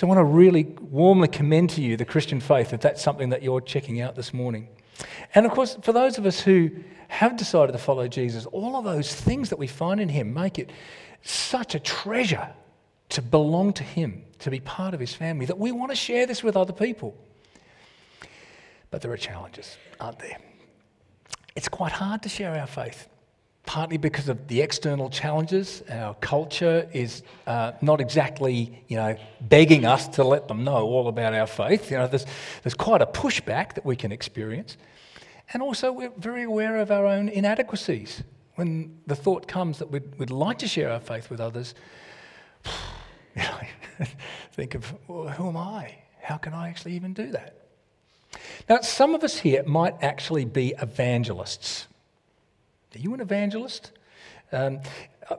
So I want to really warmly commend to you the Christian faith if that's something that you're checking out this morning. And of course, for those of us who have decided to follow Jesus, all of those things that we find in Him make it such a treasure to belong to Him, to be part of His family, that we want to share this with other people. But there are challenges, aren't there? It's quite hard to share our faith, partly because of the external challenges. Our culture is uh, not exactly, you know, begging us to let them know all about our faith. You know, there's, there's quite a pushback that we can experience. And also, we're very aware of our own inadequacies. When the thought comes that we'd, we'd like to share our faith with others, you know, think of, well, who am I? How can I actually even do that? Now, some of us here might actually be evangelists. Are you an evangelist? Um,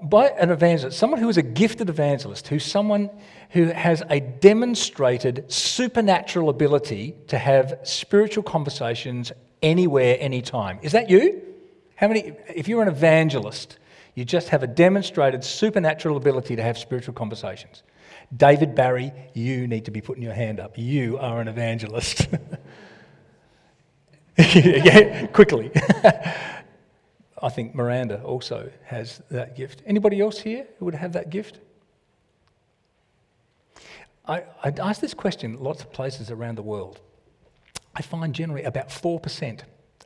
by an evangelist, someone who is a gifted evangelist, who's someone who has a demonstrated supernatural ability to have spiritual conversations anywhere, anytime. Is that you? How many, if you're an evangelist, you just have a demonstrated supernatural ability to have spiritual conversations. David Barry, you need to be putting your hand up. You are an evangelist. yeah, quickly. I think Miranda also has that gift. Anybody else here who would have that gift? I, I ask this question lots of places around the world. I find generally about 4%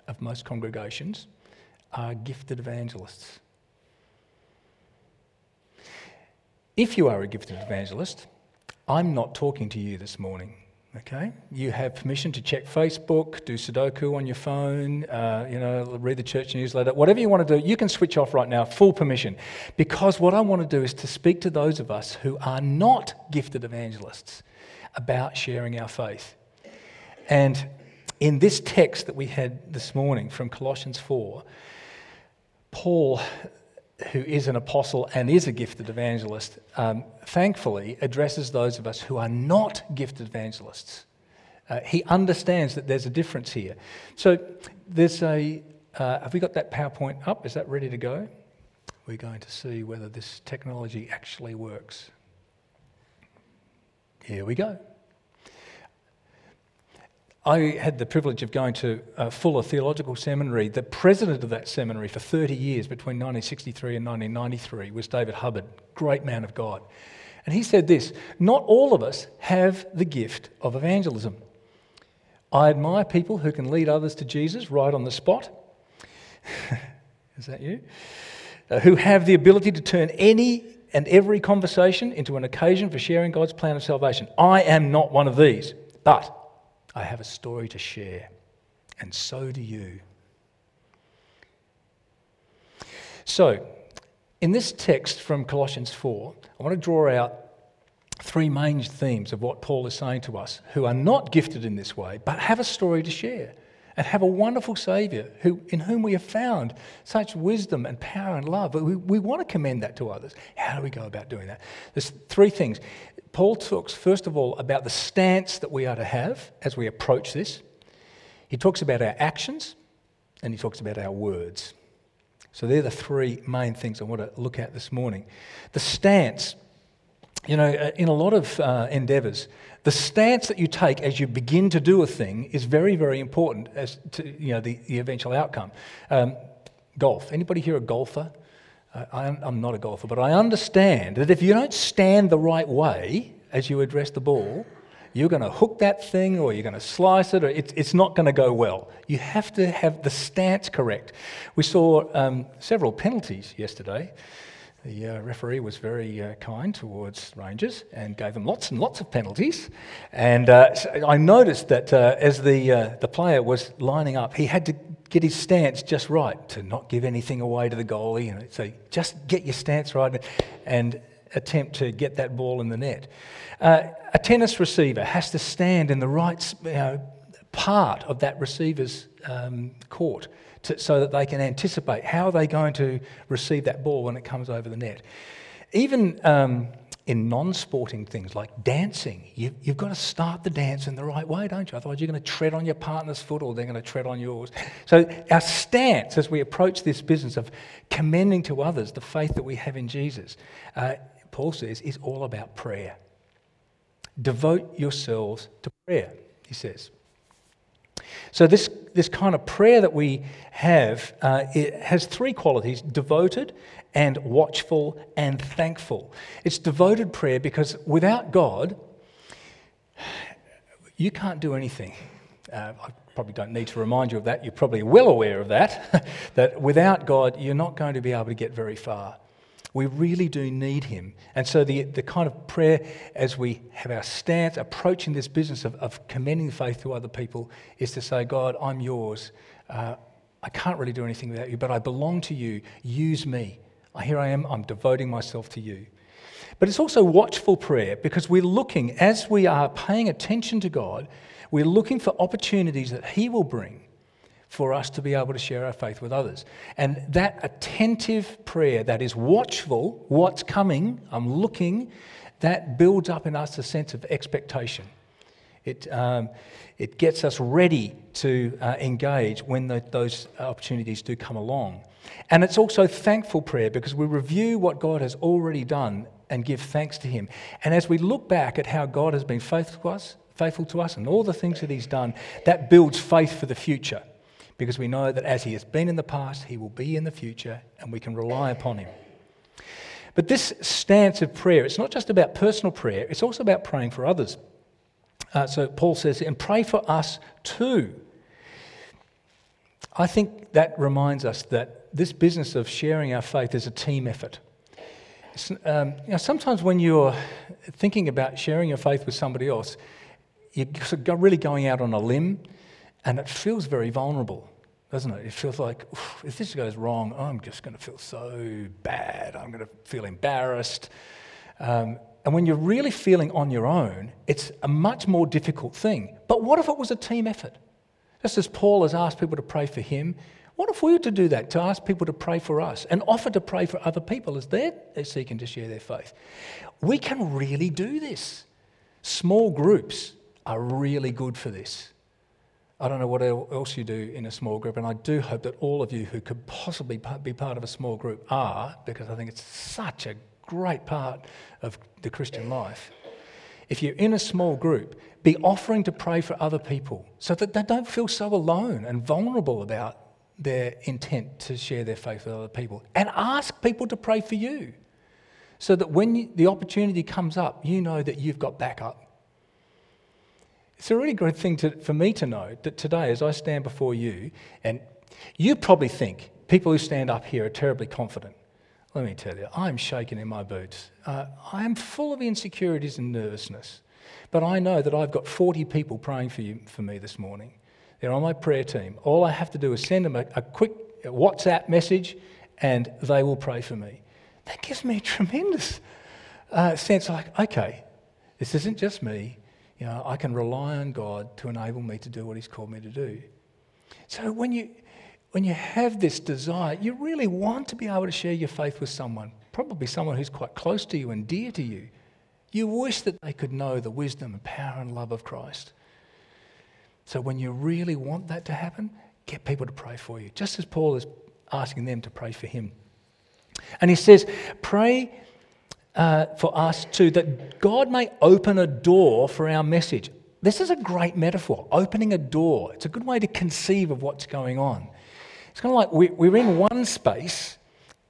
of most congregations are gifted evangelists. If you are a gifted evangelist, I'm not talking to you this morning. Okay, you have permission to check Facebook, do Sudoku on your phone, uh, you know, read the church newsletter, whatever you want to do. You can switch off right now, full permission, because what I want to do is to speak to those of us who are not gifted evangelists about sharing our faith. And in this text that we had this morning from Colossians 4, Paul who is an apostle and is a gifted evangelist, um, thankfully addresses those of us who are not gifted evangelists. Uh, he understands that there's a difference here. So there's a. Uh, have we got that PowerPoint up? Is that ready to go? We're going to see whether this technology actually works. Here we go. I had the privilege of going to Fuller Theological Seminary. The president of that seminary for 30 years, between 1963 and 1993, was David Hubbard, great man of God. And he said this Not all of us have the gift of evangelism. I admire people who can lead others to Jesus right on the spot. Is that you? Uh, who have the ability to turn any and every conversation into an occasion for sharing God's plan of salvation. I am not one of these, but I have a story to share, and so do you. So, in this text from Colossians 4, I want to draw out three main themes of what Paul is saying to us who are not gifted in this way, but have a story to share and have a wonderful Saviour who, in whom we have found such wisdom and power and love. We, we want to commend that to others. How do we go about doing that? There's three things. Paul talks, first of all, about the stance that we are to have as we approach this. He talks about our actions and he talks about our words. So they're the three main things I want to look at this morning. The stance, you know, uh, in a lot of uh, endeavours, the stance that you take as you begin to do a thing is very, very important as to you know, the, the eventual outcome. Um, golf. Anybody here a golfer? I, I'm not a golfer, but I understand that if you don't stand the right way as you address the ball, you're going to hook that thing or you're going to slice it, or it's, it's not going to go well. You have to have the stance correct. We saw um, several penalties yesterday. The uh, referee was very uh, kind towards Rangers and gave them lots and lots of penalties. And uh, so I noticed that uh, as the, uh, the player was lining up, he had to get his stance just right to not give anything away to the goalie. Know, so just get your stance right and attempt to get that ball in the net. Uh, a tennis receiver has to stand in the right you know, part of that receiver's um, court to, so that they can anticipate how are they going to receive that ball when it comes over the net. Even um, in non sporting things like dancing, you, have got to start the dance in the right way, don't you? Otherwise, you're going to tread on your partner's foot or they're going to tread on yours. So, our stance as we approach this business of commending to others the faith that we have in Jesus, uh, Paul says, is all about prayer. devote yourselves to prayer, he says. So, this, this kind of prayer that we have, uh, it has three qualities devoted and watchful and thankful. It's devoted prayer because without God, you can't do anything. Uh, I probably don't need to remind you of that. You're probably well aware of that, that without God, you're not going to be able to get very far. We really do need Him. And so, the, the kind of prayer as we have our stance approaching this business of, of commending faith to other people is to say, God, I'm yours. Uh, I can't really do anything without you, but I belong to you. Use me. Here I am, I'm devoting myself to you. But it's also watchful prayer because we're looking, as we are paying attention to God, we're looking for opportunities that He will bring for us to be able to share our faith with others. And that attentive prayer, that is watchful, what's coming, I'm looking, that builds up in us a sense of expectation. It, um, it gets us ready to uh, engage when the, those opportunities do come along. And it's also thankful prayer because we review what God has already done and give thanks to Him. And as we look back at how God has been faithful to us, faithful to us and all the things that He's done, that builds faith for the future because we know that as He has been in the past, He will be in the future and we can rely upon Him. But this stance of prayer, it's not just about personal prayer, it's also about praying for others. Uh, so Paul says, and pray for us too. I think that reminds us that this business of sharing our faith is a team effort. Um, you know, sometimes when you're thinking about sharing your faith with somebody else, you're really going out on a limb and it feels very vulnerable, doesn't it? It feels like, if this goes wrong, I'm just going to feel so bad. I'm going to feel embarrassed. Um, and when you're really feeling on your own, it's a much more difficult thing. But what if it was a team effort? Just as Paul has asked people to pray for him, what if we were to do that, to ask people to pray for us and offer to pray for other people as they're seeking to share their faith? We can really do this. Small groups are really good for this. I don't know what else you do in a small group, and I do hope that all of you who could possibly be part of a small group are, because I think it's such a great part of the Christian life. If you're in a small group, be offering to pray for other people so that they don't feel so alone and vulnerable about their intent to share their faith with other people. And ask people to pray for you so that when the opportunity comes up, you know that you've got backup. It's a really great thing to, for me to know that today, as I stand before you, and you probably think people who stand up here are terribly confident. Let me tell you, I'm shaking in my boots. Uh, I am full of insecurities and nervousness. But I know that I've got 40 people praying for, you, for me this morning. They're on my prayer team. All I have to do is send them a, a quick WhatsApp message and they will pray for me. That gives me a tremendous uh, sense like, okay, this isn't just me. You know, I can rely on God to enable me to do what He's called me to do. So when you, when you have this desire, you really want to be able to share your faith with someone, probably someone who's quite close to you and dear to you. You wish that they could know the wisdom and power and love of Christ. So when you really want that to happen, get people to pray for you, just as Paul is asking them to pray for him. And he says, pray uh, for us too, that God may open a door for our message. This is a great metaphor, opening a door. It's a good way to conceive of what's going on. It's kind of like we're in one space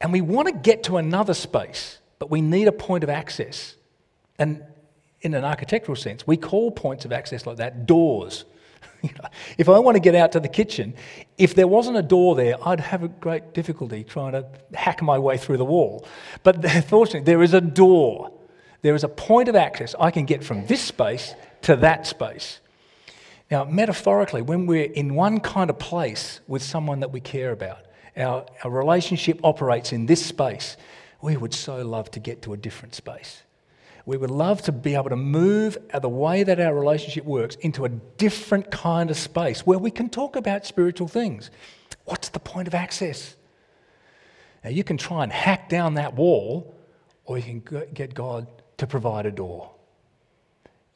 and we want to get to another space, but we need a point of access. And in an architectural sense, we call points of access like that doors. if I want to get out to the kitchen, if there wasn't a door there, I'd have a great difficulty trying to hack my way through the wall. But fortunately, there is a door. There is a point of access. I can get from this space to that space. Now, metaphorically, when we're in one kind of place with someone that we care about, our, our relationship operates in this space, we would so love to get to a different space. We would love to be able to move the way that our relationship works into a different kind of space where we can talk about spiritual things. What's the point of access? Now, you can try and hack down that wall, or you can get God to provide a door.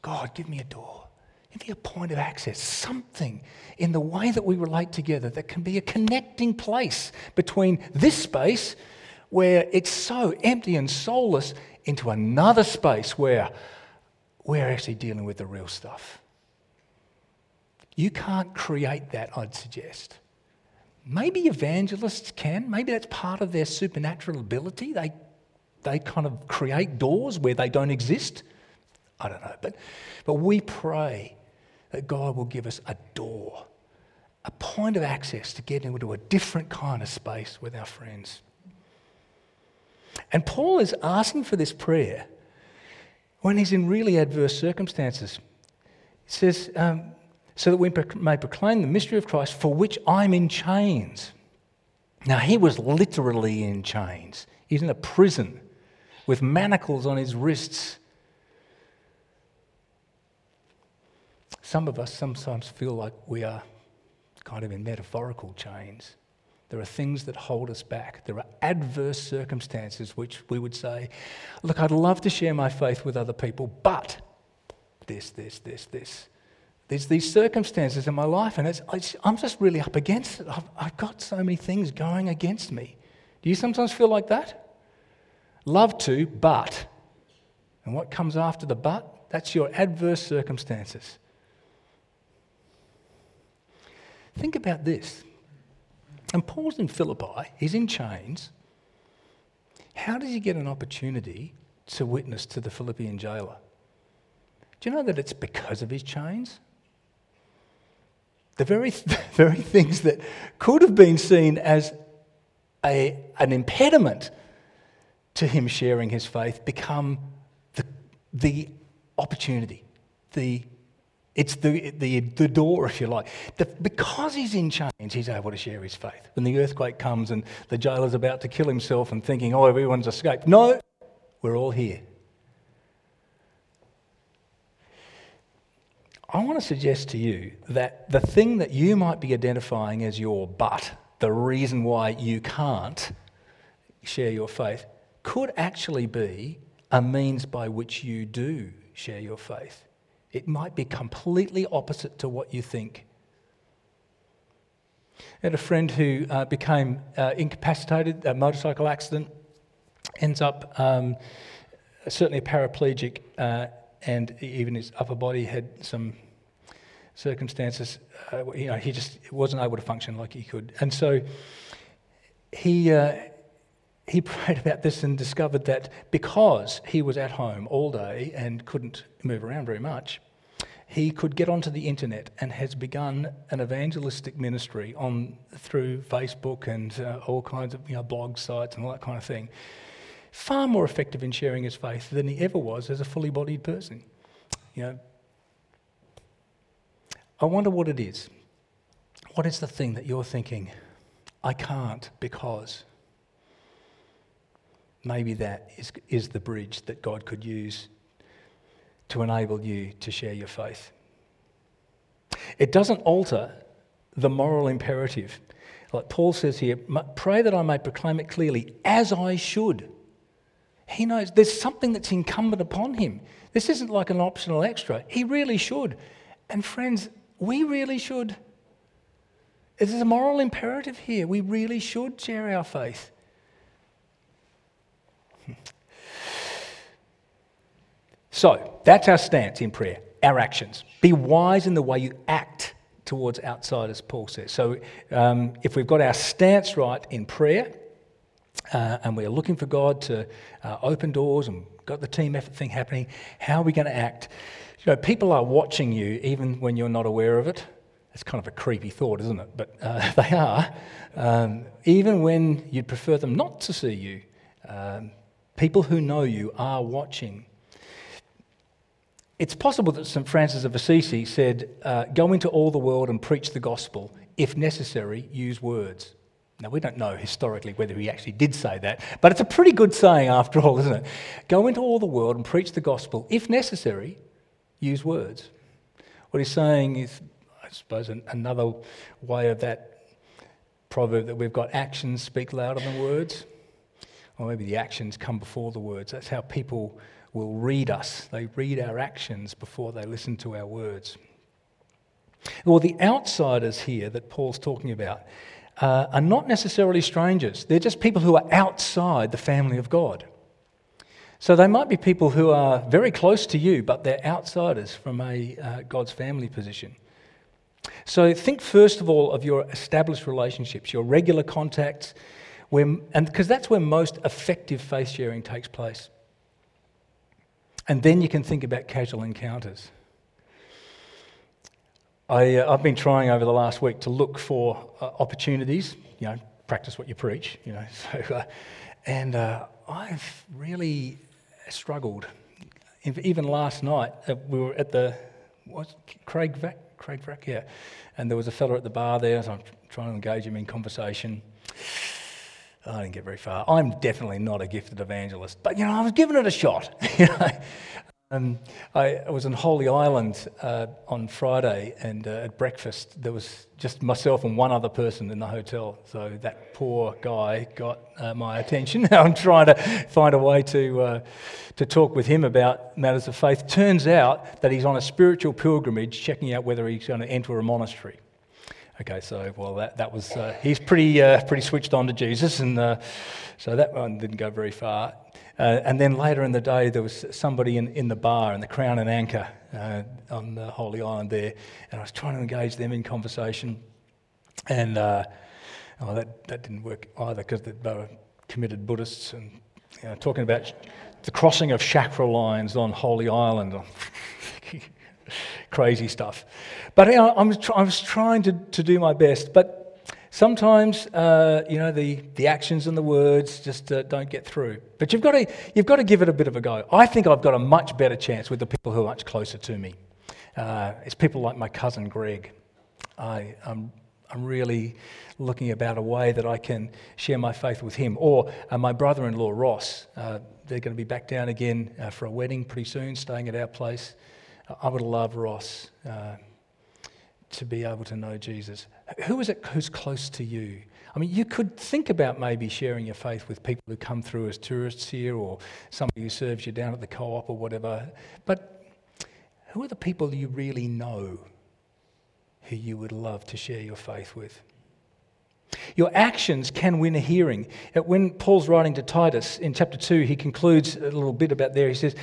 God, give me a door. Give me a point of access, something in the way that we relate together that can be a connecting place between this space where it's so empty and soulless into another space where we're actually dealing with the real stuff. You can't create that, I'd suggest. Maybe evangelists can. Maybe that's part of their supernatural ability. They, they kind of create doors where they don't exist. I don't know. But, but we pray that God will give us a door, a point of access to get into a different kind of space with our friends. And Paul is asking for this prayer when he's in really adverse circumstances. He says, um, so that we may proclaim the mystery of Christ for which I'm in chains. Now, he was literally in chains. He's in a prison with manacles on his wrists. Some of us sometimes feel like we are kind of in metaphorical chains. There are things that hold us back. There are adverse circumstances which we would say, look, I'd love to share my faith with other people, but this, this, this, this. There's these circumstances in my life, and it's, I'm just really up against it. I've, I've got so many things going against me. Do you sometimes feel like that? Love to, but. And what comes after the but? That's your adverse circumstances. Think about this and Paul's in Philippi, he's in chains. How does he get an opportunity to witness to the Philippian jailer? Do you know that it's because of his chains? The very, very things that could have been seen as a, an impediment to him sharing his faith become the, the opportunity, the it's the, the, the door, if you like. The, because he's in chains, he's able to share his faith. When the earthquake comes and the jailer's about to kill himself and thinking, oh, everyone's escaped. No, we're all here. I want to suggest to you that the thing that you might be identifying as your but, the reason why you can't share your faith, could actually be a means by which you do share your faith. It might be completely opposite to what you think. I had a friend who uh, became uh, incapacitated, a motorcycle accident, ends up um, certainly paraplegic, uh, and even his upper body had some circumstances. Uh, you know, he just wasn't able to function like he could. And so he, uh, he prayed about this and discovered that because he was at home all day and couldn't move around very much, he could get onto the internet and has begun an evangelistic ministry on through Facebook and uh, all kinds of you know, blog sites and all that kind of thing. Far more effective in sharing his faith than he ever was as a fully bodied person. You know, I wonder what it is. What is the thing that you're thinking, I can't because? Maybe that is, is the bridge that God could use to enable you to share your faith. It doesn't alter the moral imperative. Like Paul says here, pray that I may proclaim it clearly as I should. He knows there's something that's incumbent upon him. This isn't like an optional extra. He really should. And friends, we really should. There's a moral imperative here. We really should share our faith. So that's our stance in prayer, our actions. Be wise in the way you act towards outsiders, Paul says. So um, if we've got our stance right in prayer, uh, and we're looking for God to uh, open doors and got the team effort thing happening, how are we going to act? You know, people are watching you even when you're not aware of it. It's kind of a creepy thought, isn't it? But uh, they are. Um, even when you'd prefer them not to see you, um, people who know you are watching. It's possible that St. Francis of Assisi said, uh, Go into all the world and preach the gospel. If necessary, use words. Now, we don't know historically whether he actually did say that, but it's a pretty good saying after all, isn't it? Go into all the world and preach the gospel. If necessary, use words. What he's saying is, I suppose, another way of that proverb that we've got actions speak louder than words. Or maybe the actions come before the words. That's how people will read us. They read our actions before they listen to our words. Well, the outsiders here that Paul's talking about uh, are not necessarily strangers, they're just people who are outside the family of God. So they might be people who are very close to you, but they're outsiders from a uh, God's family position. So think first of all of your established relationships, your regular contacts, where, and because that's where most effective faith sharing takes place. And then you can think about casual encounters. I, uh, I've been trying over the last week to look for uh, opportunities, you know, practice what you preach, you know. So, uh, and uh, I've really struggled. Even last night, uh, we were at the what's Craig Vack, Craig Vack, yeah, and there was a fellow at the bar there. So I'm trying to engage him in conversation. I didn't get very far. I'm definitely not a gifted evangelist, but you know, I was giving it a shot. um, I, I, was in Holy Island uh, on Friday, and uh, at breakfast there was just myself and one other person in the hotel. So that poor guy got uh, my attention. I'm trying to find a way to uh, to talk with him about matters of faith. Turns out that he's on a spiritual pilgrimage, checking out whether he's going to enter a monastery. Okay, so well that that was uh, he's pretty uh, pretty switched on to Jesus, and so that one didn't go very far. Uh, and then later in the day, there was somebody in, in the bar in the Crown and Anchor uh, on the Holy Island there, and I was trying to engage them in conversation. And uh, oh, that, that didn't work either because they were committed Buddhists and you know, talking about the crossing of chakra lines on Holy Island. Crazy stuff. But you know, I, was tr- I was trying to, to do my best. But Sometimes, uh, you know, the, the actions and the words just uh, don't get through. But you've got, to, you've got to give it a bit of a go. I think I've got a much better chance with the people who are much closer to me. Uh, it's people like my cousin Greg. I, I'm, I'm really looking about a way that I can share my faith with him. Or uh, my brother in law, Ross. Uh, they're going to be back down again uh, for a wedding pretty soon, staying at our place. I would love Ross uh, to be able to know Jesus. Who is it who's close to you? I mean, you could think about maybe sharing your faith with people who come through as tourists here or somebody who serves you down at the co op or whatever. But who are the people you really know who you would love to share your faith with? Your actions can win a hearing. When Paul's writing to Titus in chapter 2, he concludes a little bit about there. He says,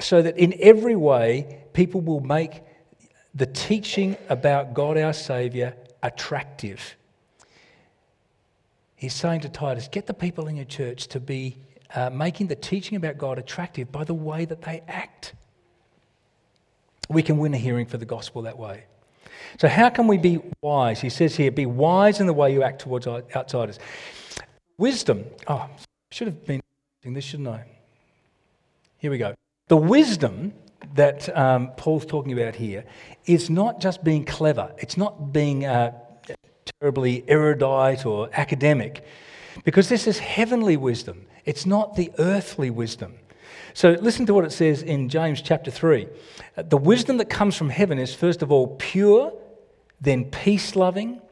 So that in every way people will make the teaching about God our Saviour attractive. He's saying to Titus, get the people in your church to be uh, making the teaching about God attractive by the way that they act. We can win a hearing for the gospel that way. So, how can we be wise? He says here, be wise in the way you act towards outsiders. Wisdom. Oh, I should have been doing this, shouldn't I? Here we go. The wisdom that um, Paul's talking about here is not just being clever, it's not being uh, terribly erudite or academic, because this is heavenly wisdom. It's not the earthly wisdom. So listen to what it says in James chapter 3. The wisdom that comes from heaven is, first of all, pure, then peace loving,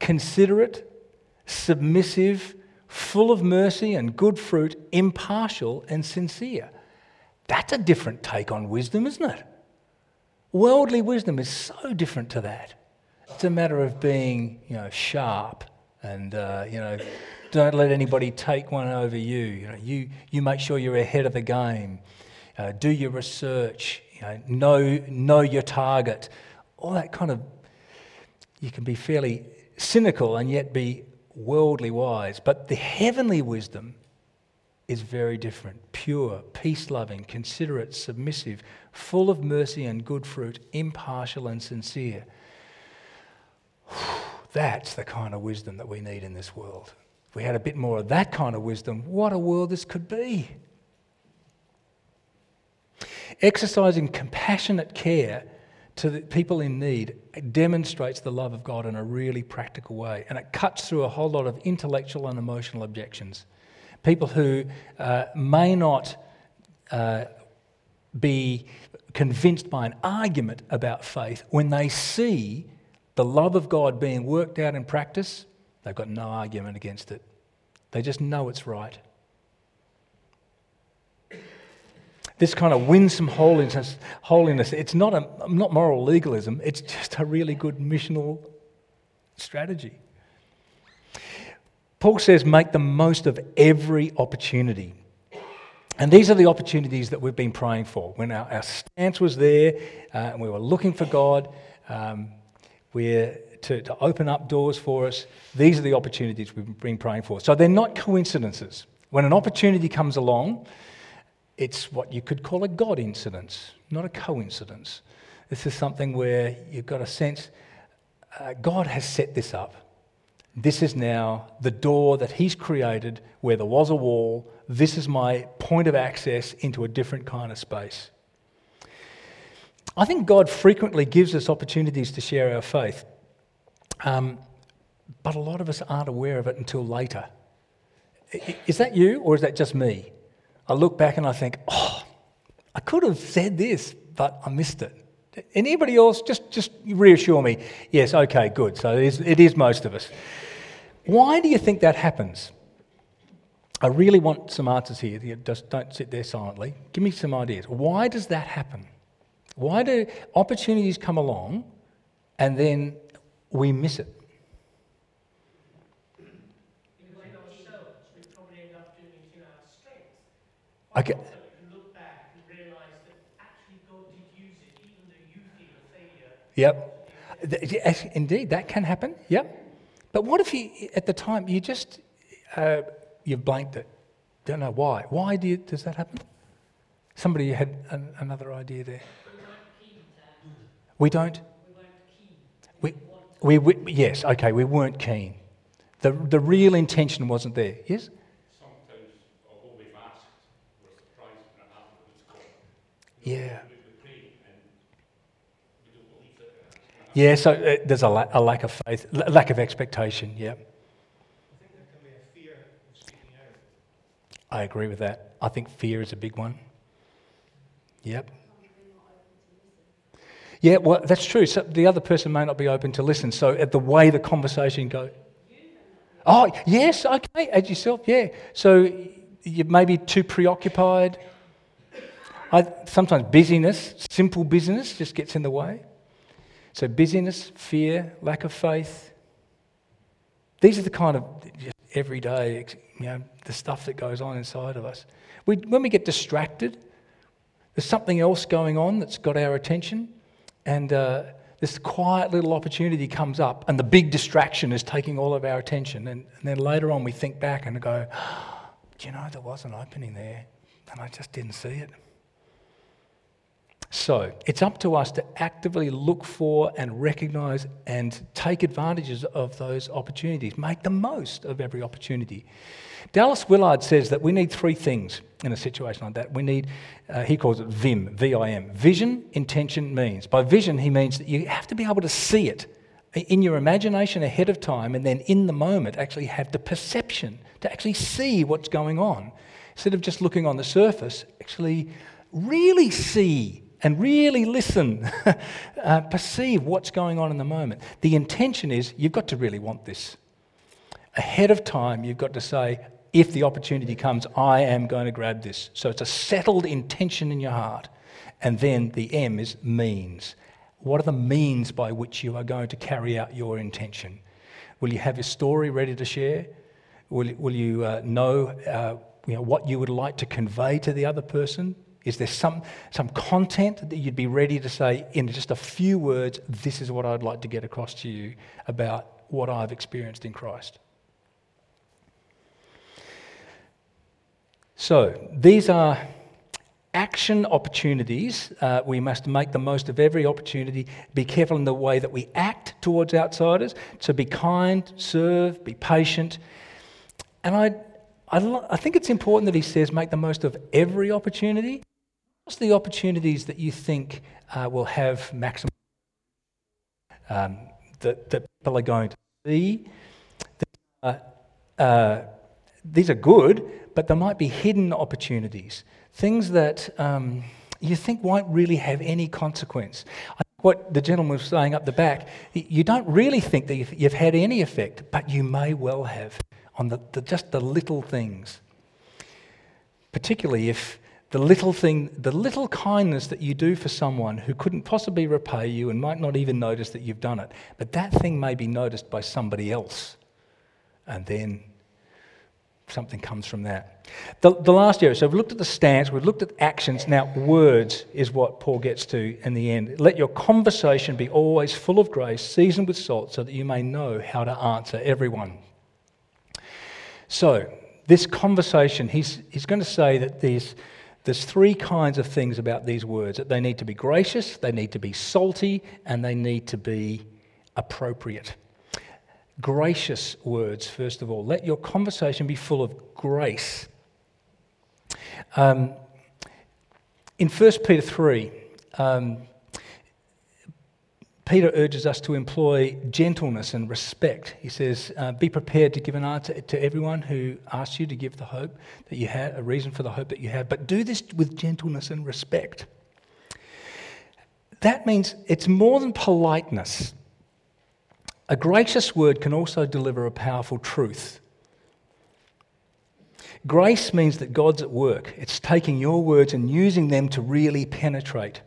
considerate, submissive, full of mercy and good fruit, impartial and sincere. That's a different take on wisdom, isn't it? Worldly wisdom is so different to that. It's a matter of being, you know, sharp and, uh, you know, don't let anybody take one over you. You, know, you, you make sure you're ahead of the game. Uh, do your research. You know, know, know your target. All that kind of, you can be fairly cynical and yet be worldly wise. But the heavenly wisdom is very different pure, peace loving, considerate, submissive, full of mercy and good fruit, impartial and sincere. That's the kind of wisdom that we need in this world. If we had a bit more of that kind of wisdom, what a world this could be. Exercising compassionate care to the people in need demonstrates the love of God in a really practical way, and it cuts through a whole lot of intellectual and emotional objections people who uh, may not uh, be convinced by an argument about faith, when they see the love of God being worked out in practice, they've got no argument against it. They just know it's right. This kind of winsome holiness, holiness it's not, a, not moral legalism, it's just a really good missional strategy. Paul says, make the most of every opportunity. And these are the opportunities that we've been praying for. When our, our stance was there uh, and we were looking for God um, to, to open up doors for us, these are the opportunities we've been praying for. So they're not coincidences. When an opportunity comes along, it's what you could call a God incidence, not a coincidence. This is something where you've got a sense uh, God has set this up. This is now the door that He's created where there was a wall. This is my point of access into a different kind of space. I think God frequently gives us opportunities to share our faith, um, but a lot of us aren't aware of it until later. Is that you, or is that just me? I look back and I think, oh, I could have said this, but I missed it. Anybody else? Just, just reassure me. Yes, okay, good. So it is, it is most of us. Why do you think that happens? I really want some answers here. Just don't sit there silently. Give me some ideas. Why does that happen? Why do opportunities come along and then we miss it? Okay. Yep. Indeed, that can happen. Yep. But what if you, at the time, you just, uh, you've blanked it? Don't know why. Why do you, does that happen? Somebody had an, another idea there. We don't? We, weren't keen. we, we, yes, okay, we weren't keen. The, the real intention wasn't there. Yes? Sometimes, although we've asked, we're surprised when it happens Yeah. Yeah, so uh, there's a, la- a, lack of faith, l- lack of expectation, yeah. I think there can be a fear of speaking out. I agree with that. I think fear is a big one. Yep. Yeah, well, that's true. So the other person may not be open to listen. So at the way the conversation goes. Oh, yes, okay, as yourself, yeah. So you may be too preoccupied. I, sometimes busyness, simple business, just gets in the way. So busyness, fear, lack of faith. These are the kind of everyday, you know, the stuff that goes on inside of us. We, when we get distracted, there's something else going on that's got our attention and uh, this quiet little opportunity comes up, and the big distraction is taking all of our attention. And, and then later on, we think back and go, Do you know, there was an opening there, and I just didn't see it. So it's up to us to actively look for and recognize and take advantages of those opportunities, make the most of every opportunity. Dallas Willard says that we need three things in a situation like that. We need, uh, he calls it VIM, V I M, vision, intention, means. By vision, he means that you have to be able to see it in your imagination ahead of time and then in the moment actually have the perception to actually see what's going on. Instead of just looking on the surface, actually really see and really listen, uh, perceive what's going on in the moment. The intention is you've got to really want this. Ahead of time, you've got to say, if the opportunity comes, I am going to grab this. So it's a settled intention in your heart. And then the M is means. What are the means by which you are going to carry out your intention? Will you have your story ready to share? Will, will you uh, know, uh, you know what you would like to convey to the other person? Is there some, some content that you'd be ready to say in just a few words, this is what I'd like to get across to you about what I've experienced in Christ? So, these are action opportunities. Uh, we must make the most of every opportunity. Be careful in the way that we act towards outsiders. So, be kind, serve, be patient. And I, I, I think it's important that he says make the most of every opportunity. What's the opportunities that you think uh, will have maximum um, that, that people are going to see? Uh, uh, these are good, but there might be hidden opportunities, things that um, you think won't really have any consequence. What the gentleman was saying up the back, you don't really think that you've had any effect, but you may well have on the, the, just the little things. Particularly if the little thing, the little kindness that you do for someone who couldn't possibly repay you and might not even notice that you've done it, but that thing may be noticed by somebody else. And then something comes from that. The, the last area, so we've looked at the stance, we've looked at actions. Now, words is what Paul gets to in the end. Let your conversation be always full of grace, seasoned with salt, so that you may know how to answer everyone. So, this conversation, he's, he's going to say that there's, there's three kinds of things about these words that they need to be gracious, they need to be salty, and they need to be appropriate. Gracious words, first of all. Let your conversation be full of grace. Um, in 1 Peter 3, um, Peter urges us to employ gentleness and respect. He says, uh, Be prepared to give an answer to everyone who asks you to give the hope that you have, a reason for the hope that you have, but do this with gentleness and respect. That means it's more than politeness. A gracious word can also deliver a powerful truth. Grace means that God's at work. It's taking your words and using them to really penetrate.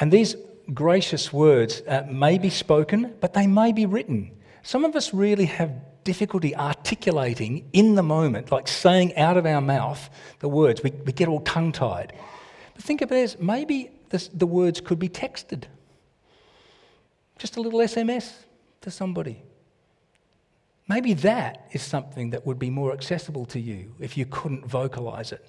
And these gracious words uh, may be spoken, but they may be written. Some of us really have difficulty articulating in the moment, like saying out of our mouth the words. We, we get all tongue tied. But think of it as maybe the words could be texted. Just a little SMS to somebody. Maybe that is something that would be more accessible to you if you couldn't vocalize it.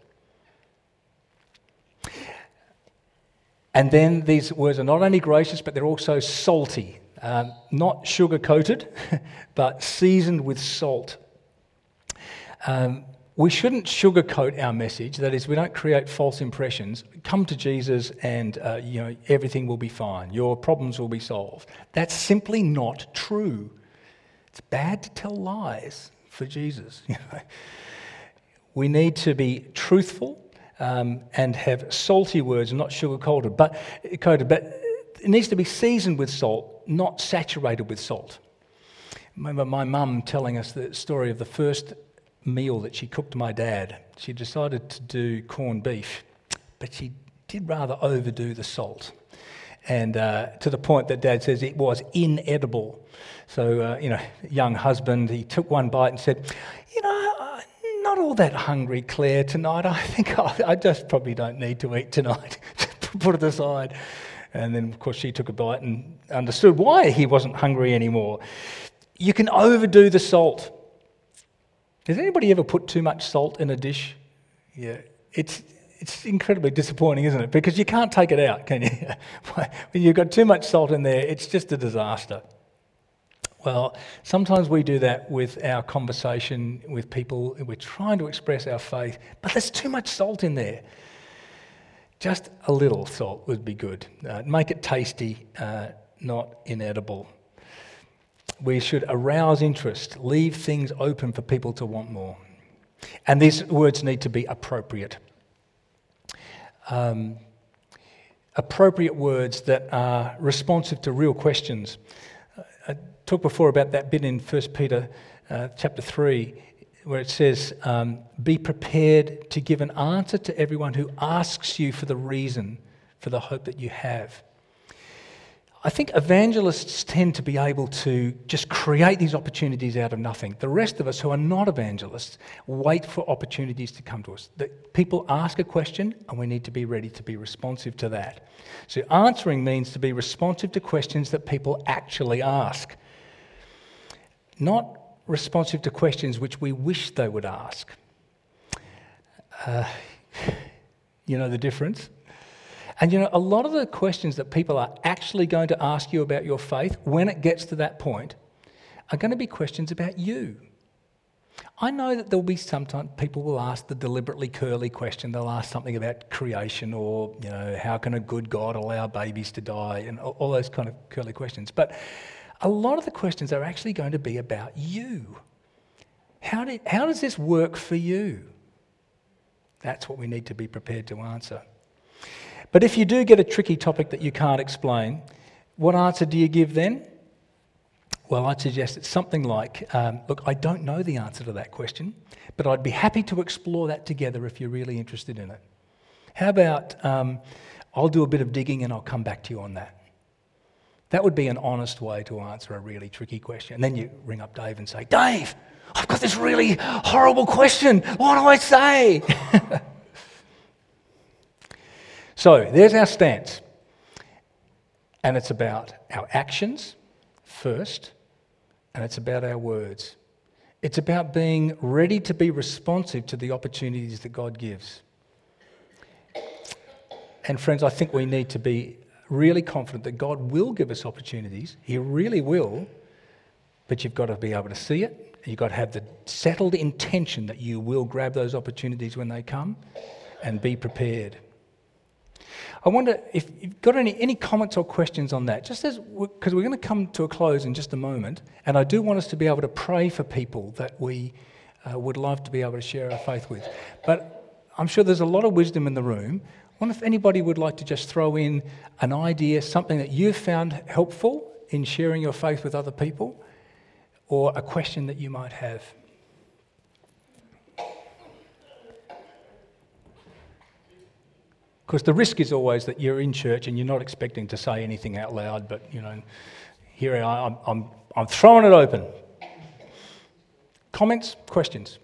And then these words are not only gracious, but they're also salty. Um, not sugar coated, but seasoned with salt. Um, we shouldn't sugarcoat our message. That is, we don't create false impressions. Come to Jesus, and uh, you know everything will be fine. Your problems will be solved. That's simply not true. It's bad to tell lies for Jesus. We need to be truthful um, and have salty words, not sugar coated. But, coated, but it needs to be seasoned with salt, not saturated with salt. I remember my mum telling us the story of the first meal that she cooked my dad. She decided to do corned beef, but she did rather overdo the salt. And uh, to the point that dad says it was inedible. So, uh, you know, young husband, he took one bite and said, You know, not all that hungry, Claire, tonight. I think I, I just probably don't need to eat tonight. Put it aside. And then, of course, she took a bite and understood why he wasn't hungry anymore. You can overdo the salt. Has anybody ever put too much salt in a dish? Yeah. It's, it's incredibly disappointing, isn't it? Because you can't take it out, can you? when you've got too much salt in there, it's just a disaster. Well, sometimes we do that with our conversation with people. We're trying to express our faith, but there's too much salt in there. Just a little salt would be good. Uh, make it tasty, uh, not inedible. We should arouse interest, leave things open for people to want more. And these words need to be appropriate. Um, appropriate words that are responsive to real questions talked before about that bit in 1 Peter uh, chapter 3 where it says, um, Be prepared to give an answer to everyone who asks you for the reason for the hope that you have. I think evangelists tend to be able to just create these opportunities out of nothing. The rest of us who are not evangelists wait for opportunities to come to us. That people ask a question and we need to be ready to be responsive to that. So answering means to be responsive to questions that people actually ask not responsive to questions which we wish they would ask. Uh, you know the difference? And you know, a lot of the questions that people are actually going to ask you about your faith when it gets to that point are going to be questions about you. I know that there'll be sometimes people will ask the deliberately curly question. They'll ask something about creation or, you know, how can a good God allow babies to die and all those kind of curly questions. But a lot of the questions are actually going to be about you. How, did, how does this work for you? That's what we need to be prepared to answer. But if you do get a tricky topic that you can't explain, what answer do you give then? Well, I'd suggest it's something like um, Look, I don't know the answer to that question, but I'd be happy to explore that together if you're really interested in it. How about um, I'll do a bit of digging and I'll come back to you on that? That would be an honest way to answer a really tricky question. And then you ring up Dave and say, Dave, I've got this really horrible question. What do I say? so there's our stance. And it's about our actions first, and it's about our words. It's about being ready to be responsive to the opportunities that God gives. And, friends, I think we need to be really confident that God will give us opportunities. He really will. But you've got to be able to see it. You've got to have the settled intention that you will grab those opportunities when they come and be prepared. I wonder if you've got any, any comments or questions on that, just as because we're going to come to a close in just a moment, and I do want us to be able to pray for people that we uh, would love to be able to share our faith with. But I'm sure there's a lot of wisdom in the room. Wonder if anybody would like to just throw in an idea, something that you've found helpful in sharing your faith with other people, or a question that you might have. Because the risk is always that you're in church and you're not expecting to say anything out loud, but you know, here I am, I'm, I'm, I'm throwing it open. Comments, questions?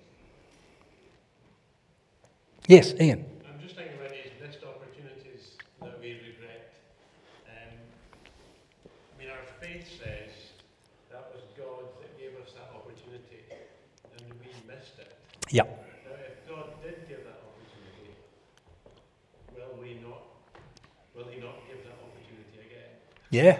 Yes, Ian. faith says that was God that gave us that opportunity and we missed it. Yeah. If God did give that opportunity, will we not? Will He not give that opportunity again? Yeah.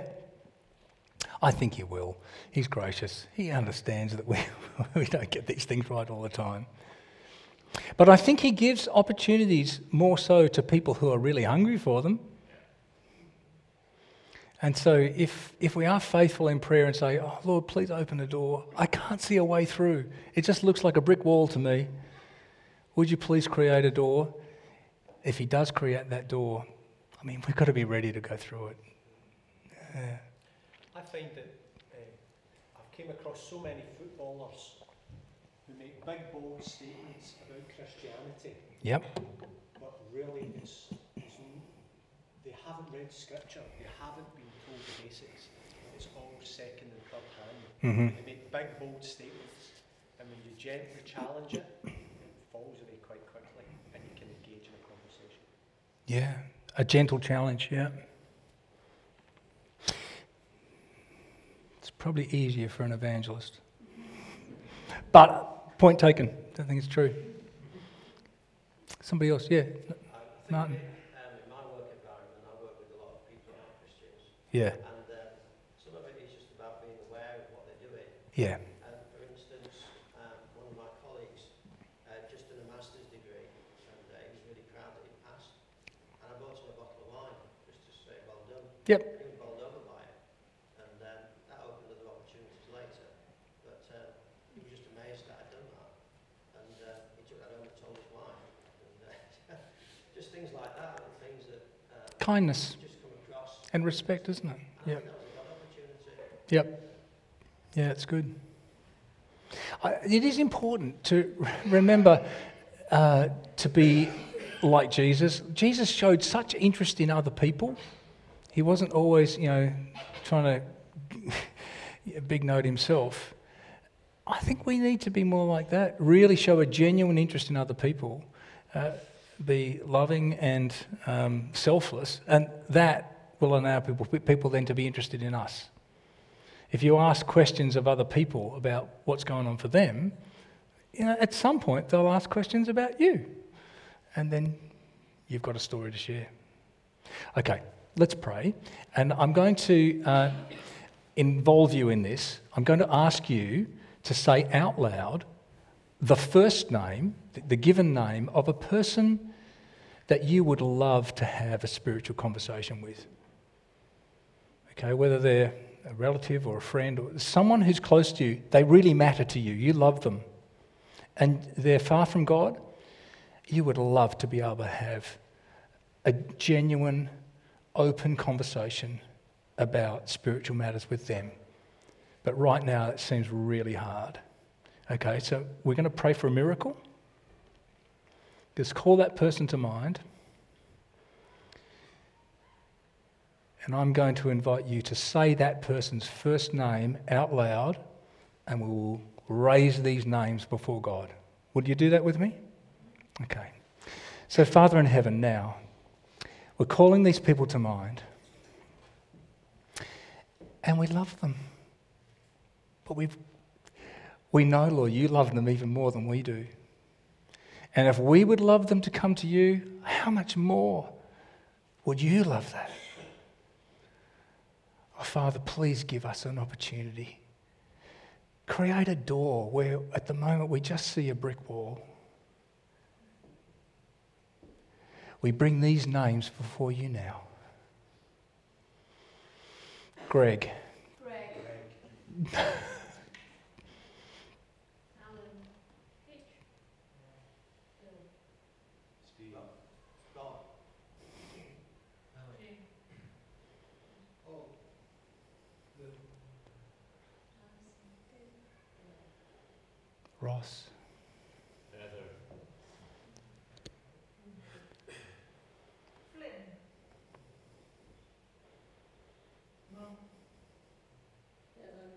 I think He will. He's gracious. He understands that we, we don't get these things right all the time. But I think He gives opportunities more so to people who are really hungry for them. And so, if, if we are faithful in prayer and say, Oh, Lord, please open the door, I can't see a way through. It just looks like a brick wall to me. Would you please create a door? If He does create that door, I mean, we've got to be ready to go through it. Yeah. I find that uh, I've came across so many footballers who make big, bold statements about Christianity. Yep. But really, it's, it's, they haven't read Scripture. They haven't been the basics. It's all second and third hand. Mm-hmm. They make big, bold statements, and when you gently challenge it, it falls away quite quickly, and you can engage in a conversation. Yeah, a gentle challenge, yeah. It's probably easier for an evangelist. But, point taken, I don't think it's true. Somebody else, yeah. Martin. Yeah. And uh, some of it is just about being aware of what they're doing. Yeah. And for instance, um, one of my colleagues uh, just done a master's degree, and uh, he was really proud that he passed. And I bought him a bottle of wine just to say well done. Yep. He was bowled over by it, and um, that opened other opportunities later. But uh, he was just amazed that I'd done that, and uh, he took that home and told his wife, and uh, just things like that, and things that. Kindness and respect, isn't it? Yep. Yep. Yeah, it's good. I, it is important to remember uh, to be like Jesus. Jesus showed such interest in other people. He wasn't always, you know, trying to big note himself. I think we need to be more like that. Really show a genuine interest in other people. Uh, be loving and um, selfless, and that will allow people, people then to be interested in us. If you ask questions of other people about what's going on for them, you know, at some point they'll ask questions about you. And then you've got a story to share. Okay, let's pray. And I'm going to uh, involve you in this. I'm going to ask you to say out loud the first name, the given name of a person that you would love to have a spiritual conversation with okay, whether they're a relative or a friend or someone who's close to you, they really matter to you. You love them. And they're far from God, you would love to be able to have a genuine, open conversation about spiritual matters with them. But right now, it seems really hard. Okay, so we're going to pray for a miracle. Just call that person to mind. And I'm going to invite you to say that person's first name out loud, and we will raise these names before God. Would you do that with me? Okay. So, Father in heaven, now, we're calling these people to mind. And we love them. But we we know, Lord, you love them even more than we do. And if we would love them to come to you, how much more would you love that? Oh, Father, please give us an opportunity. Create a door where at the moment we just see a brick wall. We bring these names before you now. Greg. Greg. Ross. Heather. Flynn. Mum. Heather.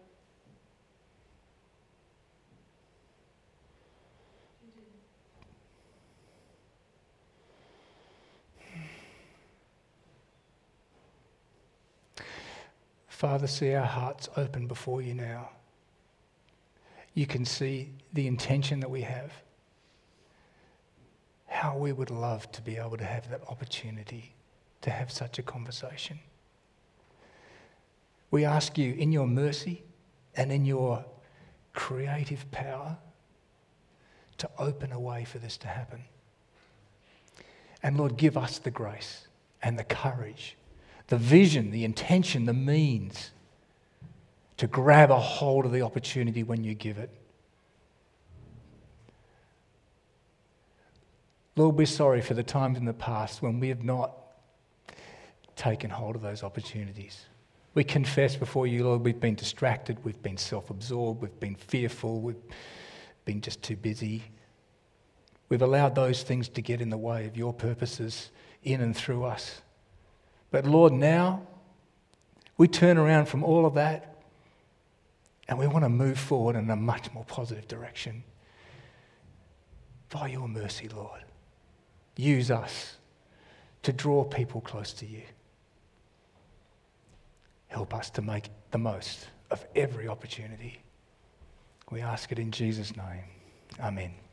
Father, see our hearts open before you now. You can see the intention that we have. How we would love to be able to have that opportunity to have such a conversation. We ask you, in your mercy and in your creative power, to open a way for this to happen. And Lord, give us the grace and the courage the vision, the intention, the means to grab a hold of the opportunity when you give it. Lord, we're sorry for the times in the past when we have not taken hold of those opportunities. We confess before you, Lord, we've been distracted, we've been self absorbed, we've been fearful, we've been just too busy. We've allowed those things to get in the way of your purposes in and through us. But Lord, now we turn around from all of that and we want to move forward in a much more positive direction. By your mercy, Lord, use us to draw people close to you. Help us to make the most of every opportunity. We ask it in Jesus' name. Amen.